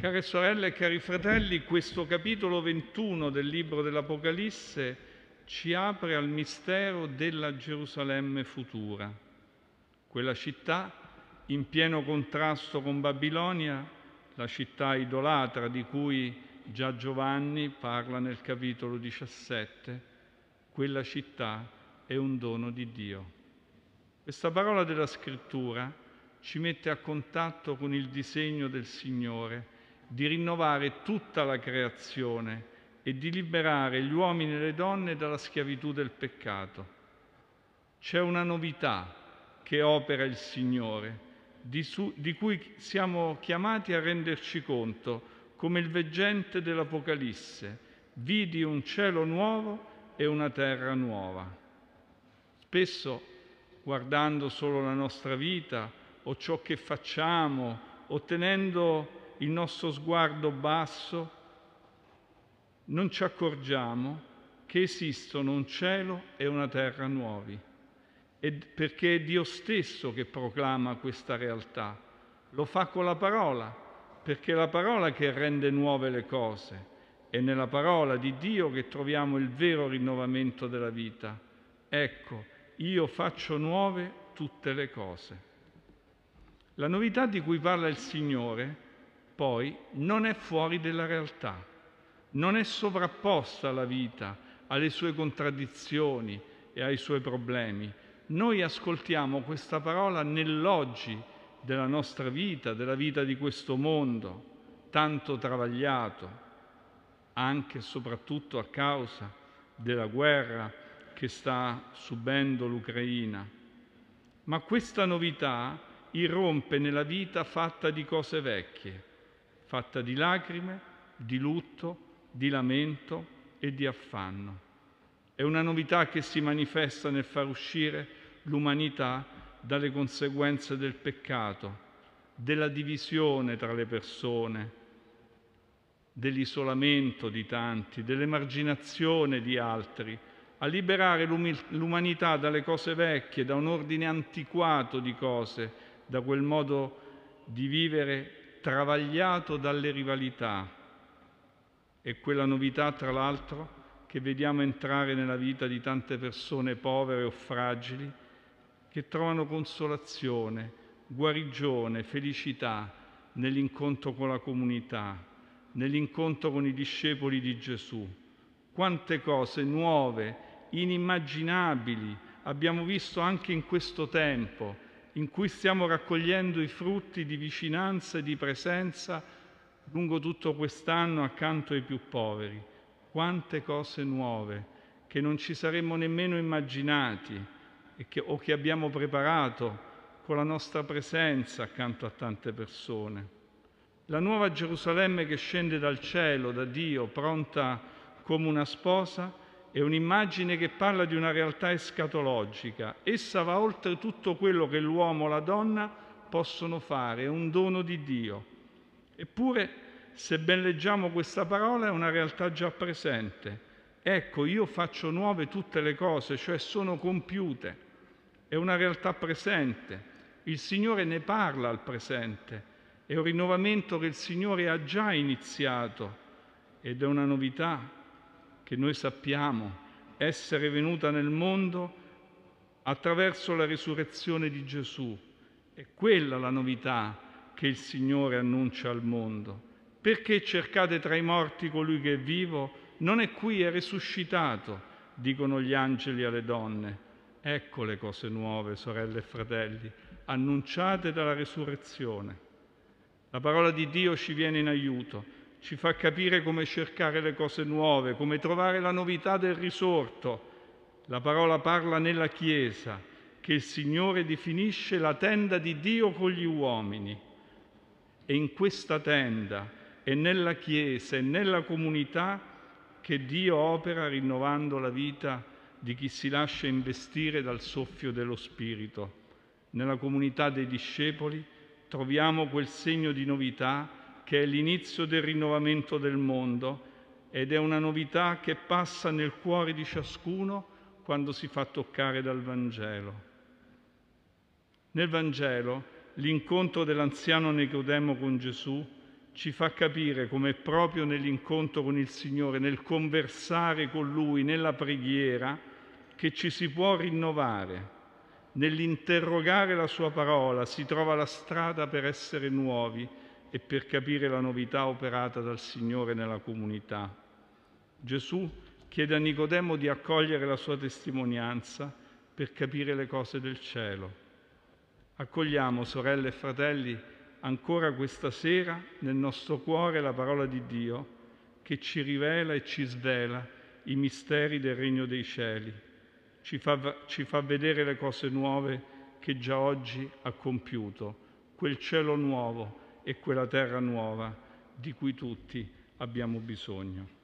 Care sorelle e cari fratelli, questo capitolo 21 del libro dell'Apocalisse ci apre al mistero della Gerusalemme futura, quella città in pieno contrasto con Babilonia, la città idolatra di cui già Giovanni parla nel capitolo 17, quella città è un dono di Dio. Questa parola della scrittura ci mette a contatto con il disegno del Signore di rinnovare tutta la creazione e di liberare gli uomini e le donne dalla schiavitù del peccato. C'è una novità che opera il Signore, di, su, di cui siamo chiamati a renderci conto, come il veggente dell'Apocalisse, vidi un cielo nuovo e una terra nuova. Spesso, guardando solo la nostra vita o ciò che facciamo, ottenendo il nostro sguardo basso, non ci accorgiamo che esistono un cielo e una terra nuovi, e perché è Dio stesso che proclama questa realtà. Lo fa con la parola, perché è la parola che rende nuove le cose. È nella parola di Dio che troviamo il vero rinnovamento della vita. Ecco, io faccio nuove tutte le cose. La novità di cui parla il Signore poi non è fuori della realtà, non è sovrapposta alla vita, alle sue contraddizioni e ai suoi problemi. Noi ascoltiamo questa parola nell'oggi della nostra vita, della vita di questo mondo, tanto travagliato, anche e soprattutto a causa della guerra che sta subendo l'Ucraina. Ma questa novità irrompe nella vita fatta di cose vecchie fatta di lacrime, di lutto, di lamento e di affanno. È una novità che si manifesta nel far uscire l'umanità dalle conseguenze del peccato, della divisione tra le persone, dell'isolamento di tanti, dell'emarginazione di altri, a liberare l'umanità dalle cose vecchie, da un ordine antiquato di cose, da quel modo di vivere travagliato dalle rivalità. È quella novità, tra l'altro, che vediamo entrare nella vita di tante persone povere o fragili che trovano consolazione, guarigione, felicità nell'incontro con la comunità, nell'incontro con i discepoli di Gesù. Quante cose nuove, inimmaginabili abbiamo visto anche in questo tempo in cui stiamo raccogliendo i frutti di vicinanza e di presenza lungo tutto quest'anno accanto ai più poveri. Quante cose nuove che non ci saremmo nemmeno immaginati che, o che abbiamo preparato con la nostra presenza accanto a tante persone. La nuova Gerusalemme che scende dal cielo, da Dio, pronta come una sposa, è un'immagine che parla di una realtà escatologica. Essa va oltre tutto quello che l'uomo o la donna possono fare, è un dono di Dio. Eppure, se ben leggiamo questa parola, è una realtà già presente. Ecco, io faccio nuove tutte le cose, cioè sono compiute. È una realtà presente. Il Signore ne parla al presente. È un rinnovamento che il Signore ha già iniziato ed è una novità che noi sappiamo essere venuta nel mondo attraverso la risurrezione di Gesù. È quella la novità che il Signore annuncia al mondo. Perché cercate tra i morti colui che è vivo? Non è qui, è risuscitato, dicono gli angeli alle donne. Ecco le cose nuove, sorelle e fratelli, annunciate dalla risurrezione. La parola di Dio ci viene in aiuto ci fa capire come cercare le cose nuove, come trovare la novità del risorto. La parola parla nella Chiesa, che il Signore definisce la tenda di Dio con gli uomini. E in questa tenda e nella Chiesa e nella comunità che Dio opera rinnovando la vita di chi si lascia investire dal soffio dello Spirito. Nella comunità dei discepoli troviamo quel segno di novità che è l'inizio del rinnovamento del mondo ed è una novità che passa nel cuore di ciascuno quando si fa toccare dal Vangelo. Nel Vangelo l'incontro dell'anziano Nicodemo con Gesù ci fa capire come proprio nell'incontro con il Signore, nel conversare con Lui, nella preghiera, che ci si può rinnovare. Nell'interrogare la Sua parola si trova la strada per essere nuovi e per capire la novità operata dal Signore nella comunità. Gesù chiede a Nicodemo di accogliere la sua testimonianza per capire le cose del cielo. Accogliamo, sorelle e fratelli, ancora questa sera nel nostro cuore la parola di Dio che ci rivela e ci svela i misteri del regno dei cieli, ci fa, ci fa vedere le cose nuove che già oggi ha compiuto, quel cielo nuovo e quella terra nuova di cui tutti abbiamo bisogno.